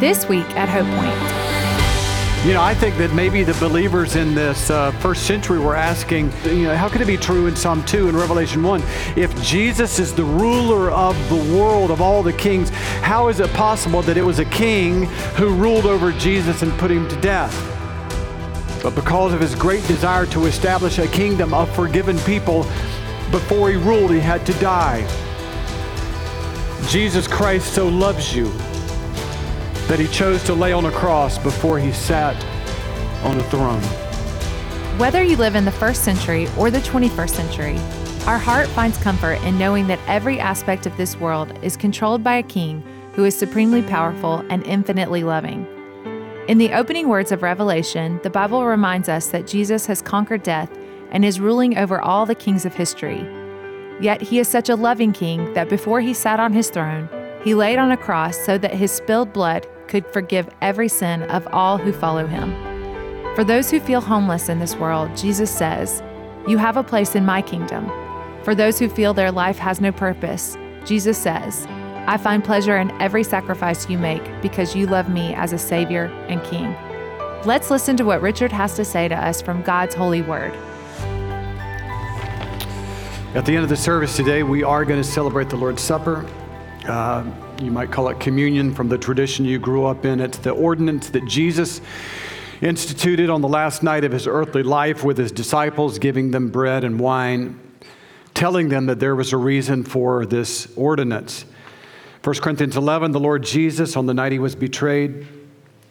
This week at Hope Point. You know, I think that maybe the believers in this uh, first century were asking, you know, how could it be true in Psalm 2 and Revelation 1? If Jesus is the ruler of the world, of all the kings, how is it possible that it was a king who ruled over Jesus and put him to death? But because of his great desire to establish a kingdom of forgiven people, before he ruled, he had to die. Jesus Christ so loves you that he chose to lay on a cross before he sat on a throne. Whether you live in the first century or the 21st century, our heart finds comfort in knowing that every aspect of this world is controlled by a king who is supremely powerful and infinitely loving. In the opening words of Revelation, the Bible reminds us that Jesus has conquered death and is ruling over all the kings of history. Yet he is such a loving king that before he sat on his throne, he laid on a cross so that his spilled blood could forgive every sin of all who follow him. For those who feel homeless in this world, Jesus says, You have a place in my kingdom. For those who feel their life has no purpose, Jesus says, I find pleasure in every sacrifice you make because you love me as a Savior and King. Let's listen to what Richard has to say to us from God's holy word. At the end of the service today, we are going to celebrate the Lord's Supper. Uh, you might call it communion from the tradition you grew up in. It's the ordinance that Jesus instituted on the last night of his earthly life with his disciples, giving them bread and wine, telling them that there was a reason for this ordinance. 1 Corinthians 11, the Lord Jesus, on the night he was betrayed,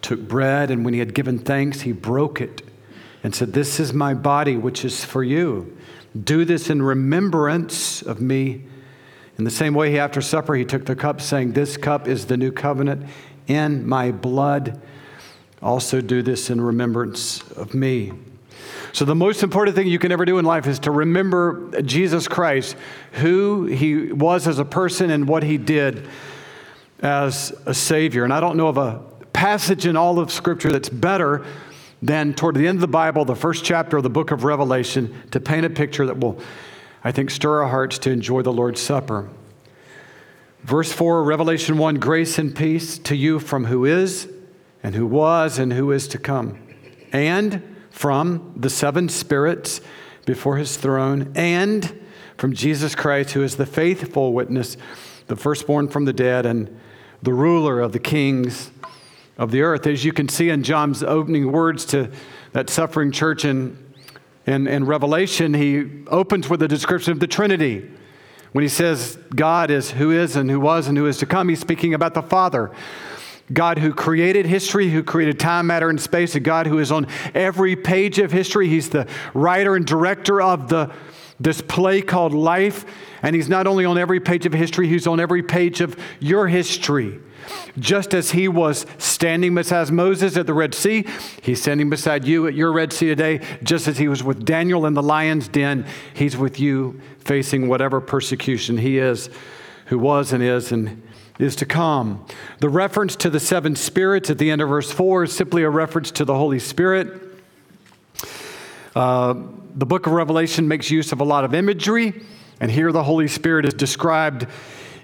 took bread, and when he had given thanks, he broke it and said, This is my body, which is for you. Do this in remembrance of me. In the same way, he, after supper, he took the cup, saying, This cup is the new covenant in my blood. Also, do this in remembrance of me. So, the most important thing you can ever do in life is to remember Jesus Christ, who he was as a person and what he did as a Savior. And I don't know of a passage in all of Scripture that's better than toward the end of the Bible, the first chapter of the book of Revelation, to paint a picture that will I think, stir our hearts to enjoy the Lord's Supper. Verse 4, Revelation 1 Grace and peace to you from who is, and who was, and who is to come, and from the seven spirits before his throne, and from Jesus Christ, who is the faithful witness, the firstborn from the dead, and the ruler of the kings of the earth. As you can see in John's opening words to that suffering church in in, in Revelation, he opens with a description of the Trinity. When he says God is who is and who was and who is to come, he's speaking about the Father. God who created history, who created time, matter, and space, a God who is on every page of history. He's the writer and director of the, this play called life. And he's not only on every page of history, he's on every page of your history. Just as he was standing beside Moses at the Red Sea, he's standing beside you at your Red Sea today. Just as he was with Daniel in the lion's den, he's with you facing whatever persecution he is, who was and is and is to come. The reference to the seven spirits at the end of verse 4 is simply a reference to the Holy Spirit. Uh, the book of Revelation makes use of a lot of imagery, and here the Holy Spirit is described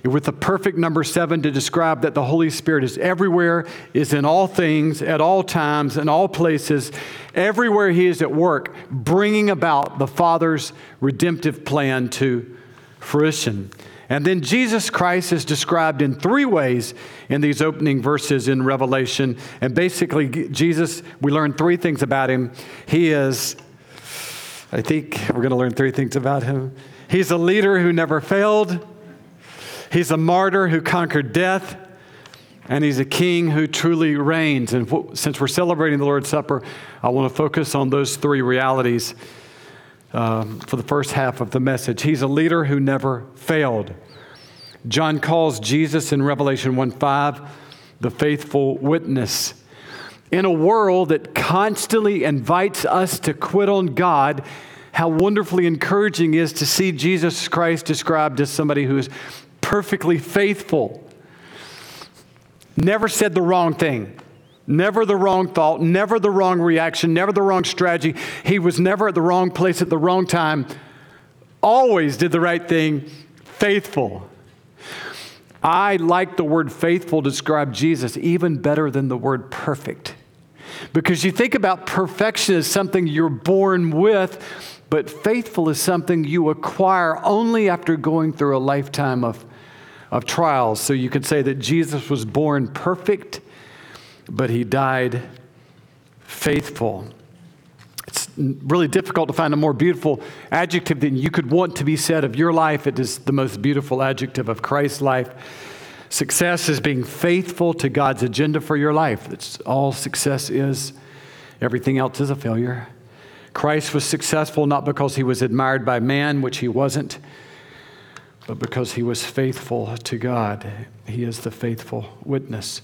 with the perfect number seven to describe that the Holy Spirit is everywhere, is in all things, at all times, in all places, everywhere He is at work, bringing about the Father's redemptive plan to fruition. And then Jesus Christ is described in three ways in these opening verses in Revelation. And basically, Jesus, we learn three things about him. He is, I think we're going to learn three things about him. He's a leader who never failed. He's a martyr who conquered death, and he's a king who truly reigns. And since we're celebrating the Lord's Supper, I want to focus on those three realities um, for the first half of the message. He's a leader who never failed. John calls Jesus in Revelation 1 5 the faithful witness. In a world that constantly invites us to quit on God, how wonderfully encouraging is to see Jesus Christ described as somebody who is perfectly faithful. Never said the wrong thing. Never the wrong thought, never the wrong reaction, never the wrong strategy. He was never at the wrong place at the wrong time. Always did the right thing, faithful. I like the word faithful to describe Jesus even better than the word perfect. Because you think about perfection as something you're born with, but faithful is something you acquire only after going through a lifetime of, of trials. So you could say that Jesus was born perfect, but he died faithful. It's really difficult to find a more beautiful adjective than you could want to be said of your life. It is the most beautiful adjective of Christ's life. Success is being faithful to God's agenda for your life. That's all success is. Everything else is a failure. Christ was successful not because he was admired by man, which he wasn't, but because he was faithful to God. He is the faithful witness.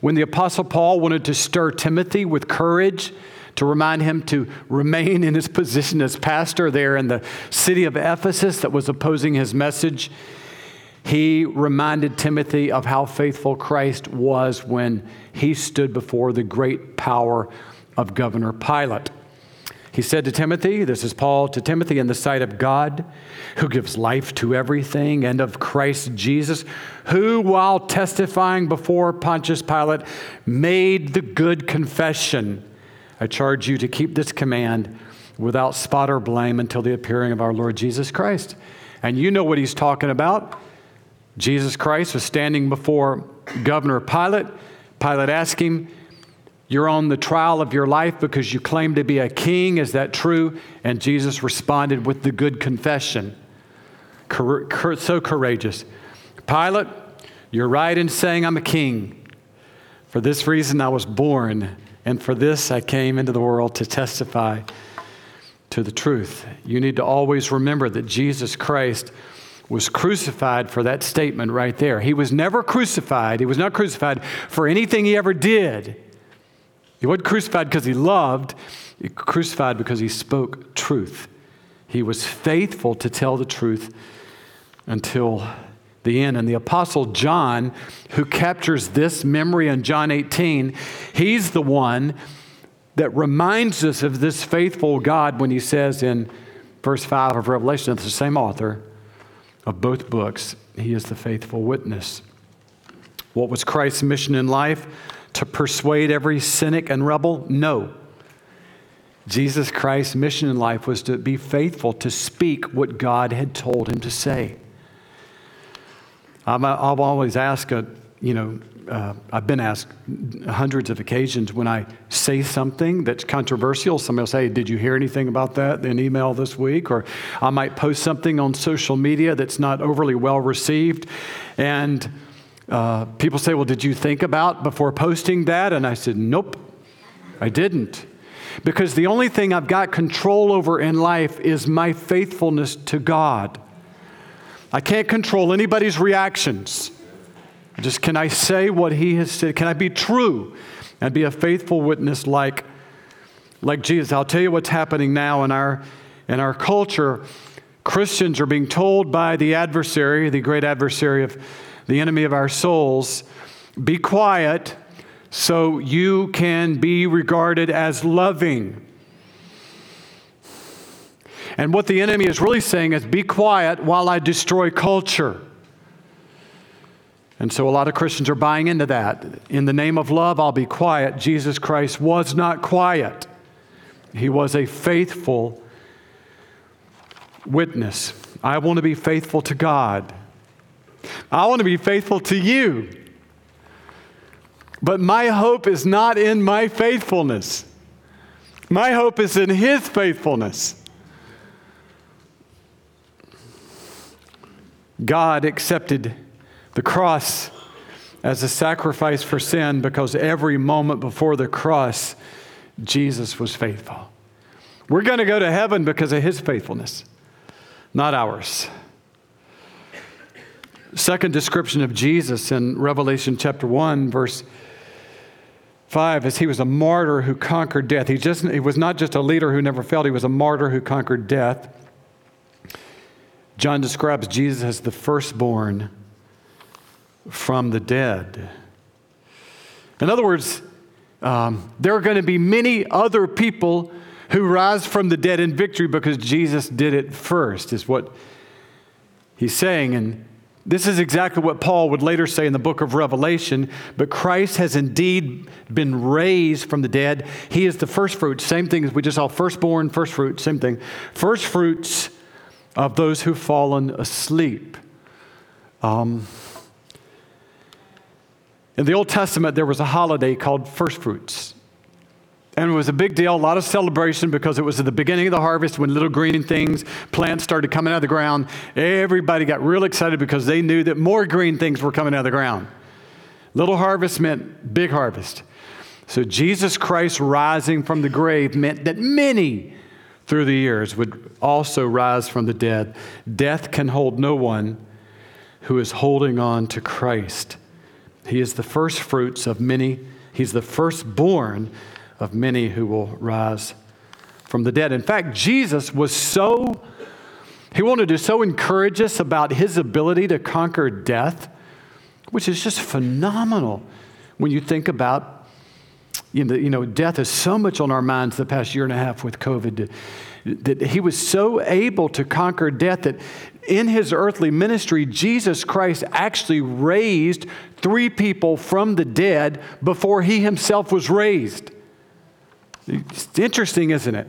When the Apostle Paul wanted to stir Timothy with courage, to remind him to remain in his position as pastor there in the city of Ephesus that was opposing his message, he reminded Timothy of how faithful Christ was when he stood before the great power of Governor Pilate. He said to Timothy, This is Paul to Timothy, in the sight of God, who gives life to everything, and of Christ Jesus, who, while testifying before Pontius Pilate, made the good confession I charge you to keep this command without spot or blame until the appearing of our Lord Jesus Christ. And you know what he's talking about. Jesus Christ was standing before Governor Pilate. Pilate asked him, You're on the trial of your life because you claim to be a king. Is that true? And Jesus responded with the good confession. So courageous. Pilate, you're right in saying I'm a king. For this reason I was born and for this I came into the world to testify to the truth. You need to always remember that Jesus Christ was crucified for that statement right there. He was never crucified. He was not crucified for anything he ever did. He wasn't crucified because he loved, he crucified because he spoke truth. He was faithful to tell the truth until the end. And the Apostle John, who captures this memory in John 18, he's the one that reminds us of this faithful God when he says in verse 5 of Revelation, it's the same author of both books, he is the faithful witness. What was Christ's mission in life? To persuade every cynic and rebel? No. Jesus Christ's mission in life was to be faithful, to speak what God had told him to say. I've, I've always asked, uh, you know, uh, I've been asked hundreds of occasions when I say something that's controversial. Somebody will say, Did you hear anything about that in email this week? Or I might post something on social media that's not overly well received. And uh, people say, Well, did you think about before posting that? And I said, Nope, I didn't. Because the only thing I've got control over in life is my faithfulness to God. I can't control anybody's reactions. Just can I say what he has said? Can I be true and be a faithful witness like, like Jesus? I'll tell you what's happening now in our, in our culture. Christians are being told by the adversary, the great adversary of the enemy of our souls, be quiet so you can be regarded as loving. And what the enemy is really saying is be quiet while I destroy culture. And so a lot of Christians are buying into that. In the name of love, I'll be quiet. Jesus Christ was not quiet, he was a faithful witness. I want to be faithful to God. I want to be faithful to you. But my hope is not in my faithfulness. My hope is in His faithfulness. God accepted the cross as a sacrifice for sin because every moment before the cross, Jesus was faithful. We're going to go to heaven because of his faithfulness, not ours. Second description of Jesus in Revelation chapter 1, verse 5 is he was a martyr who conquered death. He, just, he was not just a leader who never failed, he was a martyr who conquered death. John describes Jesus as the firstborn from the dead. In other words, um, there are going to be many other people who rise from the dead in victory because Jesus did it first, is what he's saying. And This is exactly what Paul would later say in the book of Revelation. But Christ has indeed been raised from the dead. He is the first fruit. Same thing as we just saw firstborn, first fruit, same thing. First fruits of those who've fallen asleep. Um, in the Old Testament, there was a holiday called first fruits. And it was a big deal, a lot of celebration because it was at the beginning of the harvest when little green things, plants started coming out of the ground. Everybody got real excited because they knew that more green things were coming out of the ground. Little harvest meant big harvest. So Jesus Christ rising from the grave meant that many through the years would also rise from the dead. Death can hold no one who is holding on to Christ. He is the first fruits of many, he's the firstborn of many who will rise from the dead. In fact, Jesus was so, he wanted to so encourage us about his ability to conquer death, which is just phenomenal when you think about. You know, you know, death is so much on our minds the past year and a half with COVID. That he was so able to conquer death that in his earthly ministry, Jesus Christ actually raised three people from the dead before he himself was raised. It's interesting, isn't it?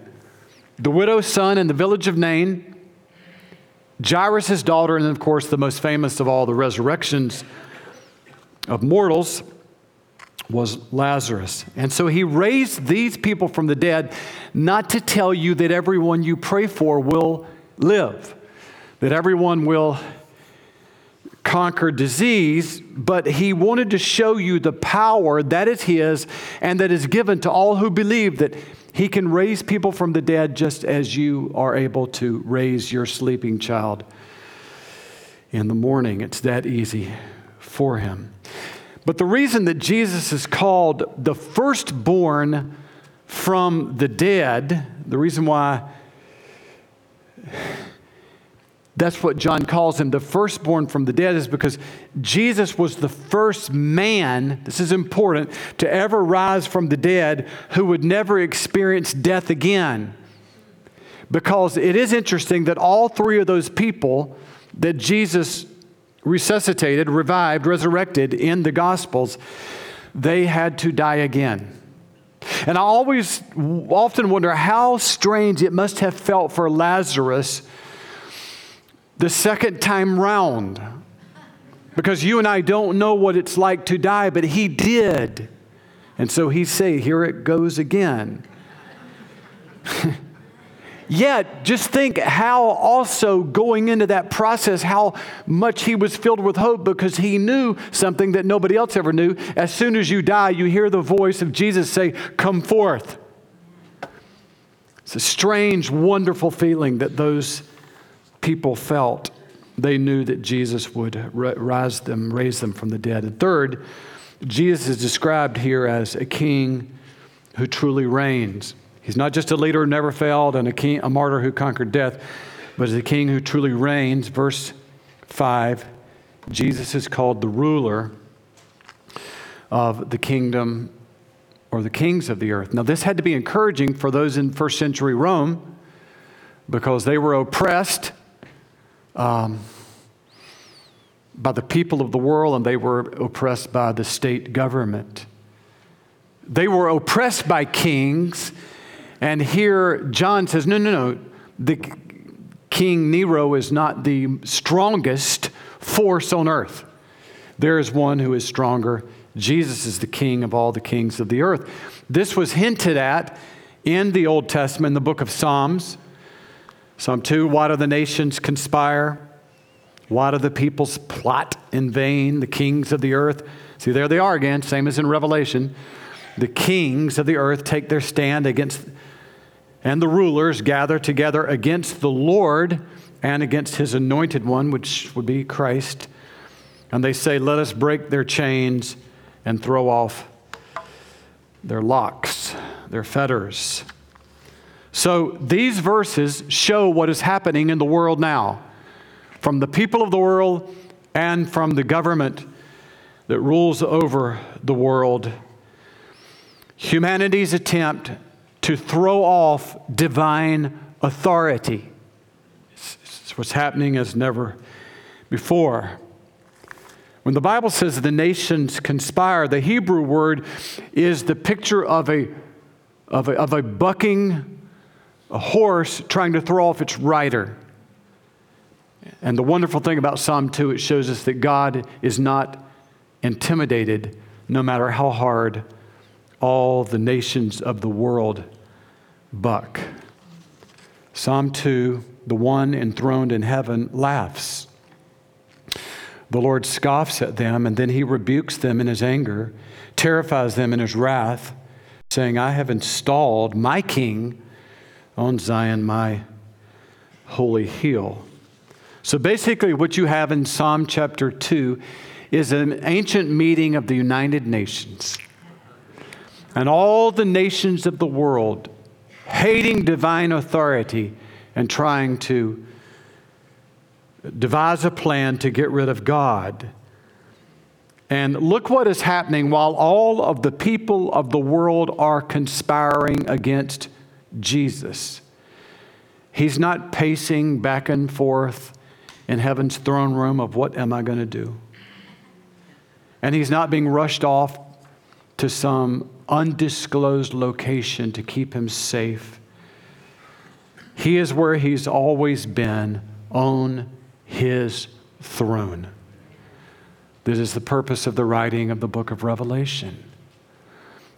The widow's son in the village of Nain, Jairus' daughter, and of course, the most famous of all the resurrections of mortals was Lazarus. And so he raised these people from the dead not to tell you that everyone you pray for will live, that everyone will conquer disease, but he wanted to show you the power that is his and that is given to all who believe that he can raise people from the dead just as you are able to raise your sleeping child in the morning. It's that easy for him. But the reason that Jesus is called the firstborn from the dead, the reason why that's what John calls him, the firstborn from the dead, is because Jesus was the first man, this is important, to ever rise from the dead who would never experience death again. Because it is interesting that all three of those people that Jesus resuscitated, revived, resurrected in the Gospels, they had to die again. And I always often wonder how strange it must have felt for Lazarus the second time round. Because you and I don't know what it's like to die, but he did. And so he say, here it goes again. Yet, just think how also going into that process, how much he was filled with hope because he knew something that nobody else ever knew. As soon as you die, you hear the voice of Jesus say, Come forth. It's a strange, wonderful feeling that those people felt they knew that Jesus would rise them, raise them from the dead. And third, Jesus is described here as a king who truly reigns. He's not just a leader who never failed and a, king, a martyr who conquered death, but as a king who truly reigns. Verse 5 Jesus is called the ruler of the kingdom or the kings of the earth. Now, this had to be encouraging for those in first century Rome because they were oppressed um, by the people of the world and they were oppressed by the state government. They were oppressed by kings, and here John says, no, no, no, the King Nero is not the strongest force on earth. There is one who is stronger. Jesus is the king of all the kings of the earth. This was hinted at in the Old Testament, in the book of Psalms. Psalm 2 Why do the nations conspire? Why do the peoples plot in vain? The kings of the earth. See, there they are again, same as in Revelation. The kings of the earth take their stand against, and the rulers gather together against the Lord and against his anointed one, which would be Christ. And they say, Let us break their chains and throw off their locks, their fetters. So these verses show what is happening in the world now from the people of the world and from the government that rules over the world. Humanity's attempt to throw off divine authority. It's, what's happening as never before. When the Bible says the nations conspire, the Hebrew word is the picture of a, of a, of a bucking a horse trying to throw off its rider. And the wonderful thing about Psalm 2, it shows us that God is not intimidated no matter how hard all the nations of the world buck. Psalm 2, the one enthroned in heaven laughs. The Lord scoffs at them, and then he rebukes them in his anger, terrifies them in his wrath, saying, I have installed my king on Zion, my holy hill. So basically, what you have in Psalm chapter 2 is an ancient meeting of the United Nations. And all the nations of the world hating divine authority and trying to devise a plan to get rid of God. And look what is happening while all of the people of the world are conspiring against Jesus. He's not pacing back and forth in heaven's throne room of what am I going to do? And he's not being rushed off to some undisclosed location to keep him safe. He is where he's always been on his throne. This is the purpose of the writing of the book of Revelation.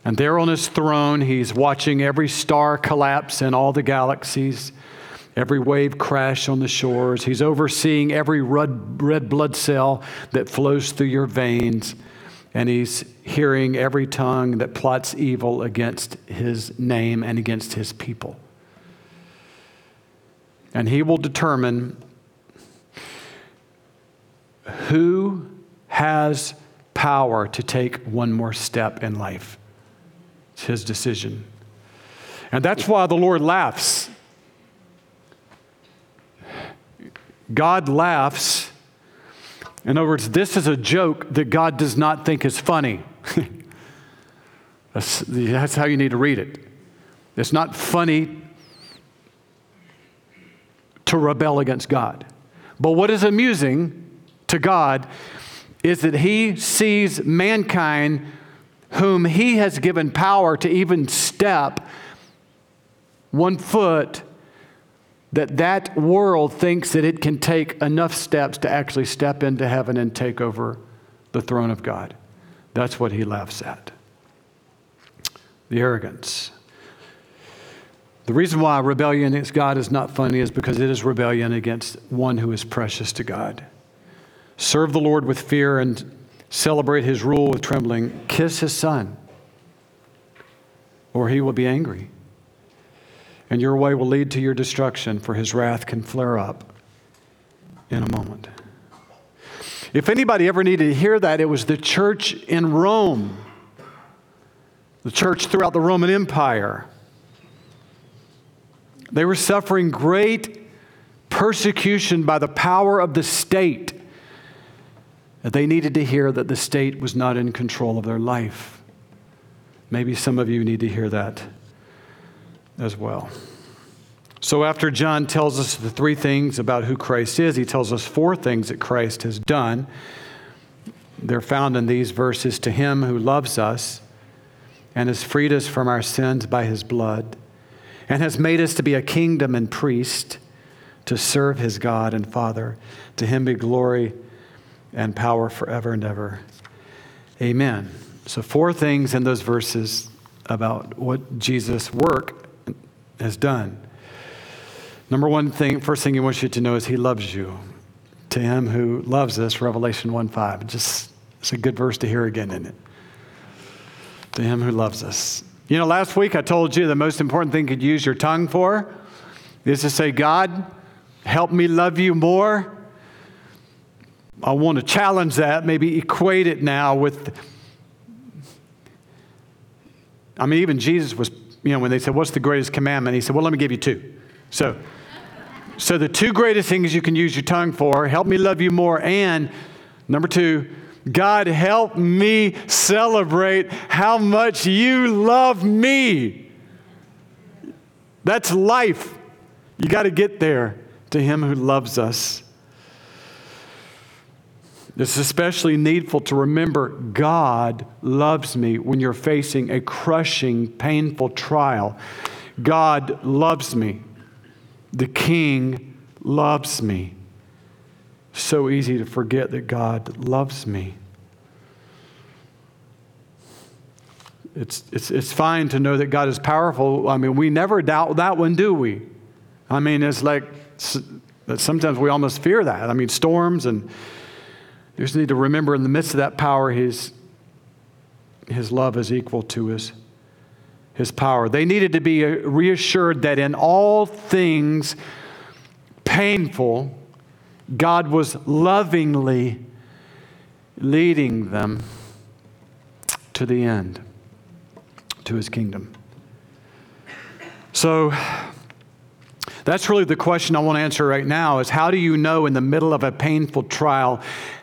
And there on his throne, he's watching every star collapse in all the galaxies, every wave crash on the shores. He's overseeing every red, red blood cell that flows through your veins and he's hearing every tongue that plots evil against his name and against his people. And he will determine who has power to take one more step in life. It's his decision. And that's why the Lord laughs. God laughs in other words, this is a joke that God does not think is funny. that's, that's how you need to read it. It's not funny to rebel against God. But what is amusing to God is that He sees mankind whom He has given power to even step one foot that that world thinks that it can take enough steps to actually step into heaven and take over the throne of God. That's what he laughs at. The arrogance. The reason why rebellion against God is not funny is because it is rebellion against one who is precious to God. Serve the Lord with fear and celebrate his rule with trembling. Kiss his son, or he will be angry and your way will lead to your destruction, for his wrath can flare up in a moment. If anybody ever needed to hear that, it was the church in Rome, the church throughout the Roman Empire. They were suffering great persecution by the power of the state. They needed to hear that the state was not in control of their life. Maybe some of you need to hear that as well. So, after John tells us the three things about who Christ is, he tells us four things that Christ has done. They're found in these verses To him who loves us and has freed us from our sins by his blood, and has made us to be a kingdom and priest to serve his God and Father. To him be glory and power forever and ever. Amen. So, four things in those verses about what Jesus' work has done. Number one thing, first thing he wants you to know is he loves you. To him who loves us, Revelation 1 5. Just, it's a good verse to hear again, isn't it? To him who loves us. You know, last week I told you the most important thing you could use your tongue for is to say, God, help me love you more. I want to challenge that, maybe equate it now with. I mean, even Jesus was you know, when they said, What's the greatest commandment? He said, Well, let me give you two. So, so the two greatest things you can use your tongue for help me love you more. And number two, God, help me celebrate how much you love me. That's life. You got to get there to Him who loves us. It's especially needful to remember God loves me when you're facing a crushing, painful trial. God loves me. The King loves me. So easy to forget that God loves me. It's, it's, it's fine to know that God is powerful. I mean, we never doubt that one, do we? I mean, it's like sometimes we almost fear that. I mean, storms and you just need to remember in the midst of that power, his, his love is equal to his, his power. They needed to be reassured that in all things painful, God was lovingly leading them to the end, to his kingdom. So, that's really the question I want to answer right now is how do you know in the middle of a painful trial,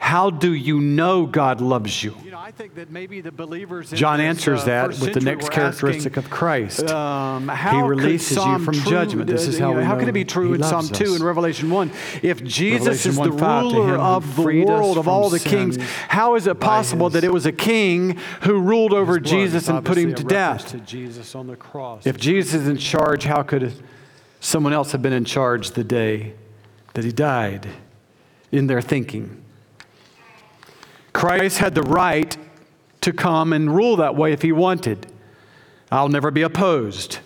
how do you know God loves you? you know, I think that maybe the believers John this, answers uh, that with the next characteristic asking, of Christ. Um, he releases you from true, judgment. This is how you know, How can it be true in Psalm 2 and Revelation 1? If Jesus Revelation is the ruler of the world, of all the kings, how is it possible that it was a king who ruled over Jesus and put him to death? To Jesus on the cross. If Jesus is in charge, how could someone else have been in charge the day that he died in their thinking. Christ had the right to come and rule that way if he wanted. I'll never be opposed.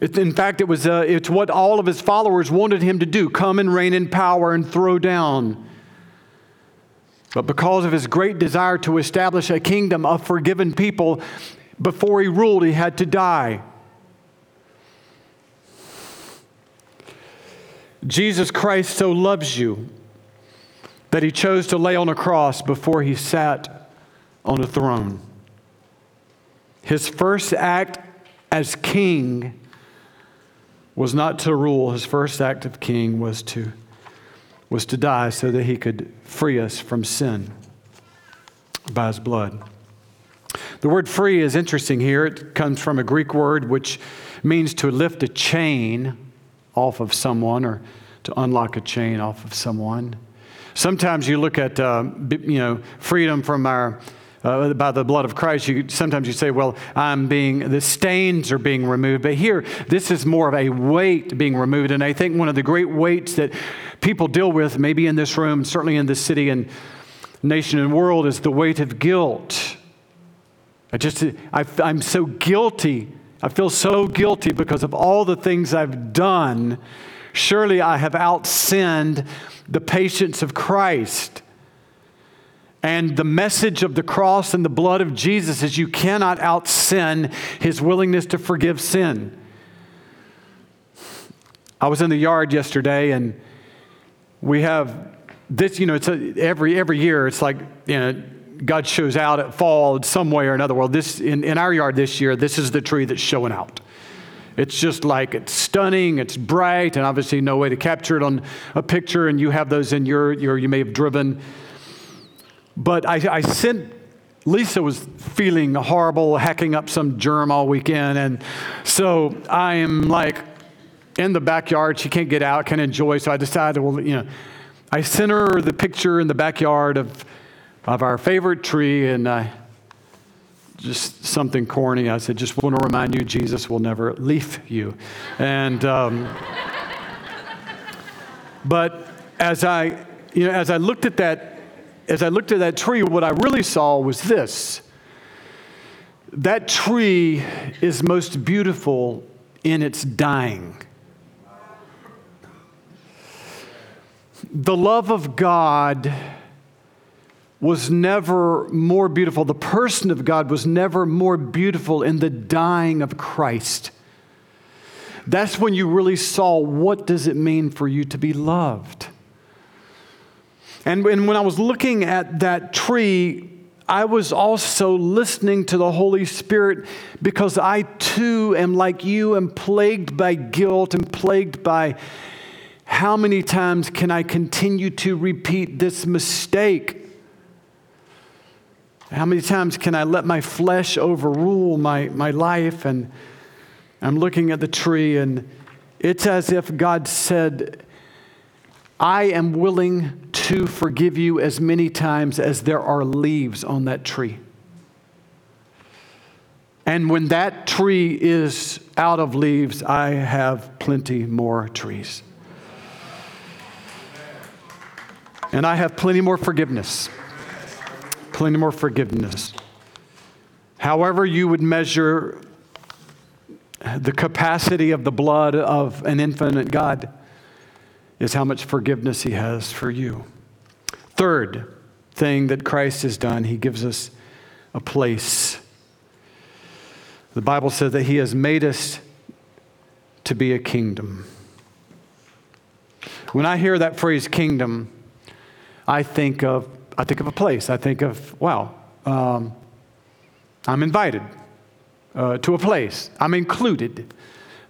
It, in fact, it was, uh, it's what all of his followers wanted him to do come and reign in power and throw down. But because of his great desire to establish a kingdom of forgiven people, before he ruled, he had to die. Jesus Christ so loves you that he chose to lay on a cross before he sat on a throne. His first act as king was not to rule, his first act of king was to, was to die so that he could free us from sin by his blood. The word free is interesting here. It comes from a Greek word which means to lift a chain off of someone or to unlock a chain off of someone. Sometimes you look at, uh, you know, freedom from our, uh, by the blood of Christ, you, sometimes you say, well, I'm being, the stains are being removed. But here, this is more of a weight being removed. And I think one of the great weights that people deal with, maybe in this room, certainly in this city and nation and world, is the weight of guilt. I just, I, I'm so guilty I feel so guilty because of all the things I've done. Surely I have outsinned the patience of Christ. And the message of the cross and the blood of Jesus is you cannot outsin his willingness to forgive sin. I was in the yard yesterday and we have this, you know, it's a, every, every year it's like, you know, God shows out at fall in some way or another. Well, this in, in our yard this year, this is the tree that's showing out. It's just like it's stunning, it's bright, and obviously no way to capture it on a picture, and you have those in your, your you may have driven. But I, I sent Lisa was feeling horrible, hacking up some germ all weekend. And so I am like in the backyard. She can't get out, can't enjoy. So I decided, well, you know, I sent her the picture in the backyard of of our favorite tree, and I just something corny. I said, just want to remind you, Jesus will never leave you. And, um, but as I, you know, as I looked at that, as I looked at that tree, what I really saw was this. That tree is most beautiful in its dying. The love of God was never more beautiful. The person of God was never more beautiful in the dying of Christ. That's when you really saw what does it mean for you to be loved. And, when I was looking at that tree, I was also listening to the Holy Spirit because I too am like you, am plagued by guilt and plagued by how many times can I continue to repeat this mistake? How many times can I let my flesh overrule my, my life? And I'm looking at the tree, and it's as if God said, I am willing to forgive you as many times as there are leaves on that tree. And when that tree is out of leaves, I have plenty more trees. And I have plenty more forgiveness. Plenty more forgiveness. However, you would measure the capacity of the blood of an infinite God is how much forgiveness He has for you. Third thing that Christ has done, He gives us a place. The Bible says that He has made us to be a kingdom. When I hear that phrase kingdom, I think of, I think of a place. I think of, wow, um, I'm invited uh, to a place, I'm included.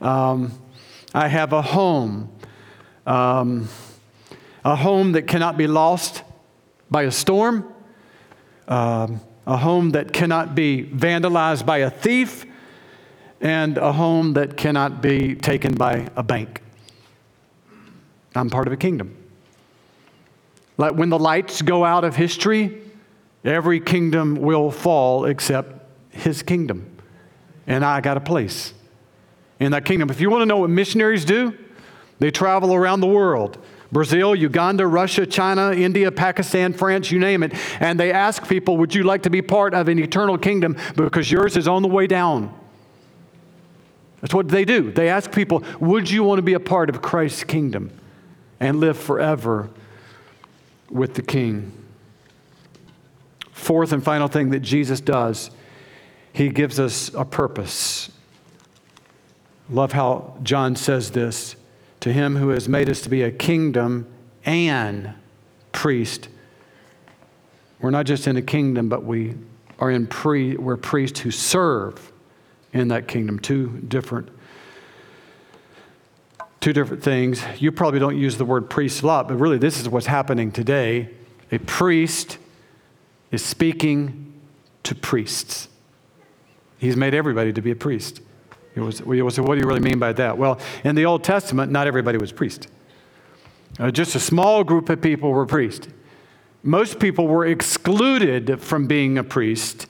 Um, I have a home, um, a home that cannot be lost by a storm, um, a home that cannot be vandalized by a thief, and a home that cannot be taken by a bank. I'm part of a kingdom. Like when the lights go out of history, every kingdom will fall except his kingdom. And I got a place in that kingdom. If you want to know what missionaries do, they travel around the world. Brazil, Uganda, Russia, China, India, Pakistan, France, you name it. And they ask people, Would you like to be part of an eternal kingdom? Because yours is on the way down. That's what they do. They ask people, Would you want to be a part of Christ's kingdom and live forever with the King? Fourth and final thing that Jesus does, he gives us a purpose. Love how John says this to him who has made us to be a kingdom and priest. We're not just in a kingdom, but we are in pre, we're priests who serve in that kingdom. Two different, two different things. You probably don't use the word priest a lot, but really this is what's happening today. A priest is speaking to priests. He's made everybody to be a priest. It was, so what do you really mean by that? Well, in the Old Testament, not everybody was priest. Uh, just a small group of people were priests. Most people were excluded from being a priest.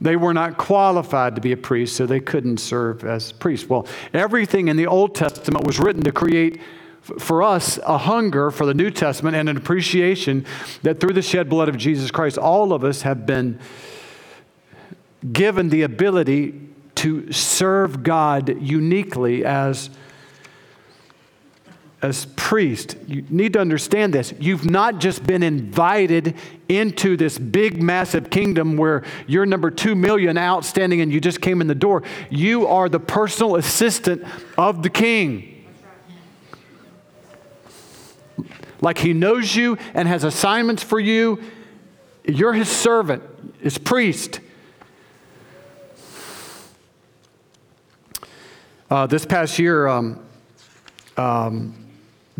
They were not qualified to be a priest, so they couldn't serve as priests. Well, everything in the Old Testament was written to create for us a hunger for the New Testament and an appreciation that through the shed blood of Jesus Christ, all of us have been given the ability to serve God uniquely as, as priest. You need to understand this. You've not just been invited into this big, massive kingdom where you're number two million outstanding and you just came in the door. You are the personal assistant of the king. Like he knows you and has assignments for you. You're his servant, his priest. Uh, this past year, um, um,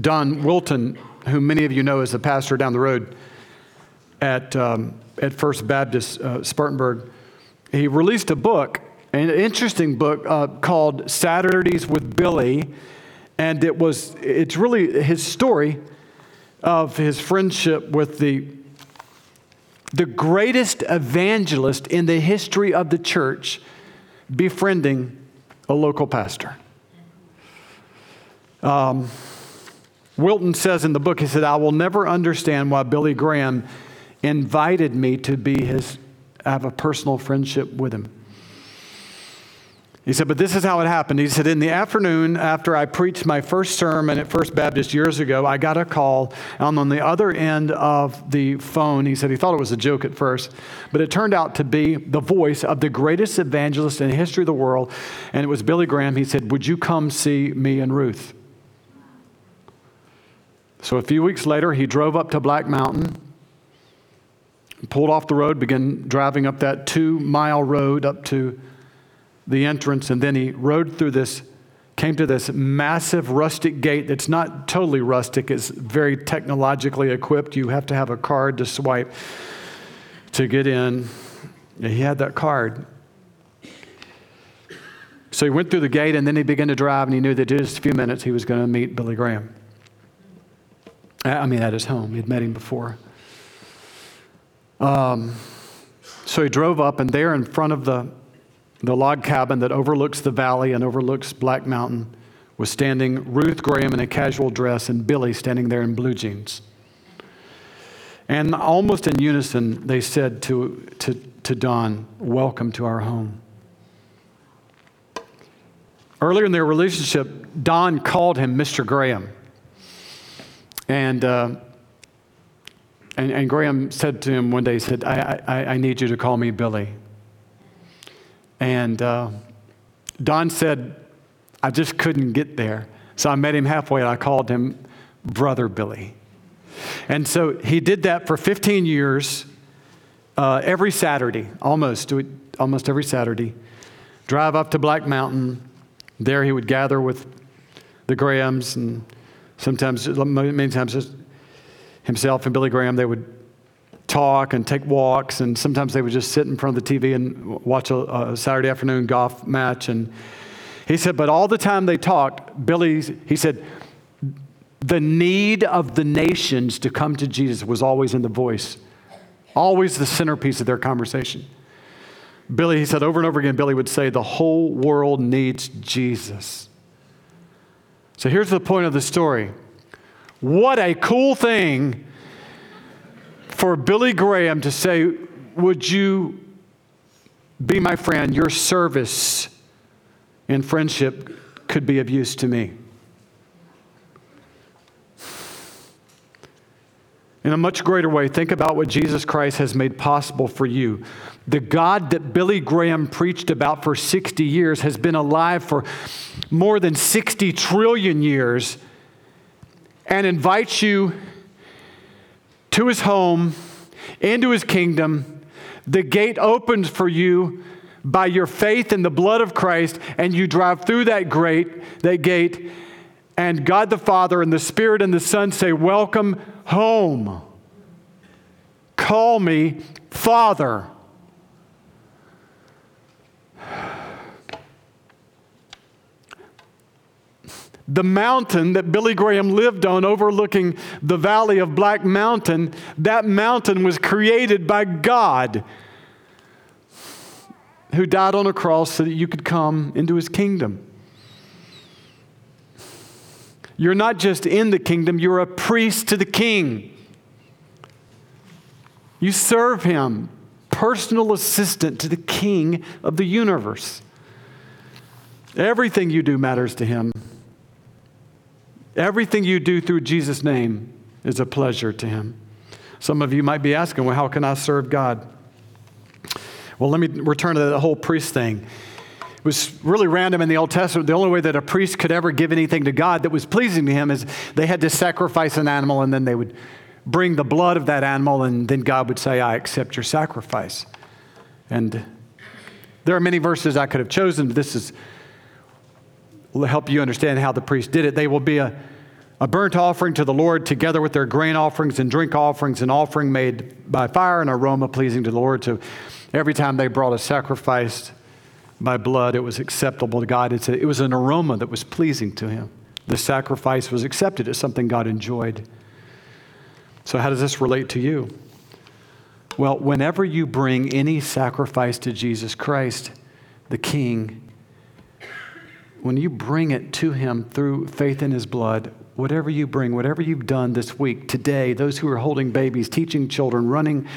Don Wilton, who many of you know as the pastor down the road at, um, at First Baptist uh, Spartanburg, he released a book, an interesting book uh, called Saturdays with Billy. And it was, it's really his story of his friendship with the, the greatest evangelist in the history of the church befriending a local pastor. Um, Wilton says in the book, he said, I will never understand why Billy Graham invited me to be his, have a personal friendship with him. He said, but this is how it happened. He said, in the afternoon, after I preached my first sermon at First Baptist years ago, I got a call. And on the other end of the phone, he said he thought it was a joke at first, but it turned out to be the voice of the greatest evangelist in the history of the world. And it was Billy Graham. He said, Would you come see me and Ruth? So a few weeks later, he drove up to Black Mountain, pulled off the road, began driving up that two mile road up to the entrance, and then he rode through this, came to this massive rustic gate that's not totally rustic, it's very technologically equipped. You have to have a card to swipe to get in. And he had that card. So he went through the gate and then he began to drive, and he knew that in just a few minutes he was going to meet Billy Graham. I mean, at his home. He'd met him before. Um, so he drove up, and there in front of the, the log cabin that overlooks the valley and overlooks Black Mountain was standing Ruth Graham in a casual dress and Billy standing there in blue jeans. And almost in unison, they said to, to, to Don, Welcome to our home. Earlier in their relationship, Don called him Mr. Graham. And, uh, and, and, Graham said to him one day, he said, I, I, I need you to call me Billy. And uh, Don said, I just couldn't get there. So I met him halfway and I called him Brother Billy. And so he did that for 15 years, uh, every Saturday, almost, almost every Saturday. Drive up to Black Mountain. There he would gather with the Grahams and sometimes, many times, himself and Billy Graham, they would talk and take walks, and sometimes they would just sit in front of the TV and watch a, a Saturday afternoon golf match. And he said, but all the time they talked, Billy, he said, the need of the nations to come to Jesus was always in the voice, always the centerpiece of their conversation. Billy, he said over and over again, Billy would say, The whole world needs Jesus. So here's the point of the story. What a cool thing for Billy Graham to say, Would you be my friend? Your service and friendship could be of use to me. In a much greater way, think about what Jesus Christ has made possible for you. The God that Billy Graham preached about for 60 years has been alive for more than 60 trillion years and invites you to his home, into his kingdom. The gate opens for you by your faith in the blood of Christ, and you drive through that great that gate, and God the Father and the Spirit and the Son say, Welcome home. Call me Father. The mountain that Billy Graham lived on, overlooking the valley of Black Mountain, that mountain was created by God, who died on a cross so that you could come into his kingdom. You're not just in the kingdom, you're a priest to the king. You serve him, personal assistant to the king of the universe. Everything you do matters to him. Everything you do through Jesus' name is a pleasure to him. Some of you might be asking, well, how can I serve God? Well, let me return to the whole priest thing. Was really random in the Old Testament. The only way that a priest could ever give anything to God that was pleasing to him is they had to sacrifice an animal and then they would bring the blood of that animal and then God would say, I accept your sacrifice. And there are many verses I could have chosen, but this is will help you understand how the priest did it. They will be a, a burnt offering to the Lord together with their grain offerings and drink offerings, an offering made by fire, and aroma pleasing to the Lord. So every time they brought a sacrifice, by blood, it was acceptable to God. A, it was an aroma that was pleasing to Him. The sacrifice was accepted as something God enjoyed. So, how does this relate to you? Well, whenever you bring any sacrifice to Jesus Christ, the King, when you bring it to Him through faith in His blood, whatever you bring, whatever you've done this week, today, those who are holding babies, teaching children, running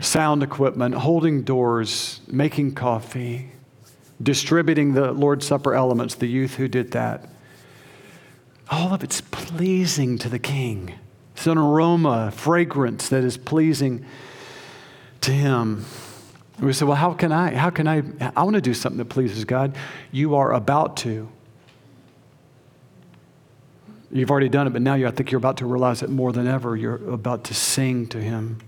sound equipment, holding doors, making coffee, distributing the Lord's Supper elements, the youth who did that. All of it's pleasing to the King. It's an aroma, fragrance that is pleasing to Him. we say, well, how can I? How can I? I want to do something that pleases God. You are about to. You've already done it, but now I think you're about to realize it more than ever. You're about to sing to Him.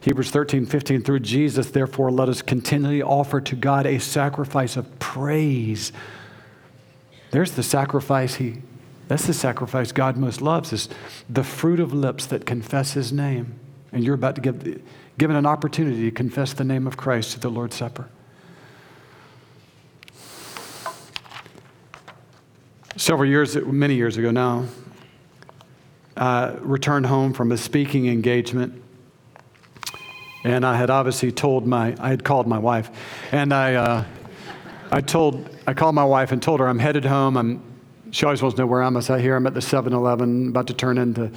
Hebrews 13, 15, through Jesus, therefore, let us continually offer to God a sacrifice of praise. There's the sacrifice he, that's the sacrifice God most loves, is the fruit of lips that confess his name. And you're about to give, given an opportunity to confess the name of Christ to the Lord's Supper. Several years, many years ago now, uh, returned home from a speaking engagement. And I had obviously told my, I had called my wife. And I, uh, I told, I called my wife and told her I'm headed home. I'm, she always wants to know where I'm. I said, here I'm at the 7 Eleven, about to turn into.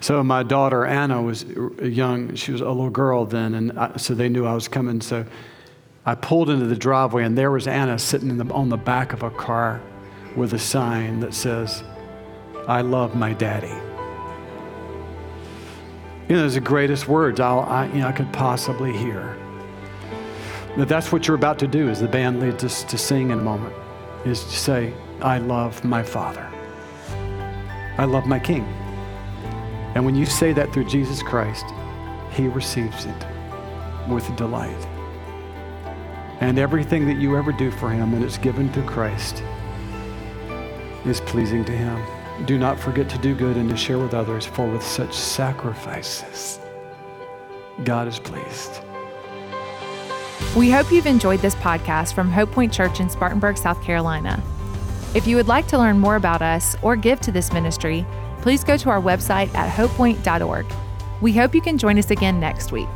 So my daughter Anna was young. She was a little girl then. And I, so they knew I was coming. So I pulled into the driveway, and there was Anna sitting the, on the back of a car with a sign that says, I love my daddy. You know, those are the greatest words I'll, I, you know, I could possibly hear. But that's what you're about to do as the band leads us to sing in a moment, is to say, I love my Father. I love my King. And when you say that through Jesus Christ, He receives it with delight. And everything that you ever do for Him when it's given through Christ is pleasing to Him. Do not forget to do good and to share with others, for with such sacrifices, God is pleased. We hope you've enjoyed this podcast from Hope Point Church in Spartanburg, South Carolina. If you would like to learn more about us or give to this ministry, please go to our website at hopepoint.org. We hope you can join us again next week.